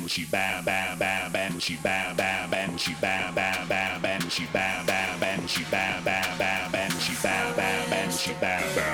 Bam she bam bam bam bam she bam bam bam she bam bam bam bam she bam bam bam she bam bam bam bam she bam bam bam she bam bam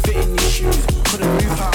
fit in your shoes. Couldn't move out.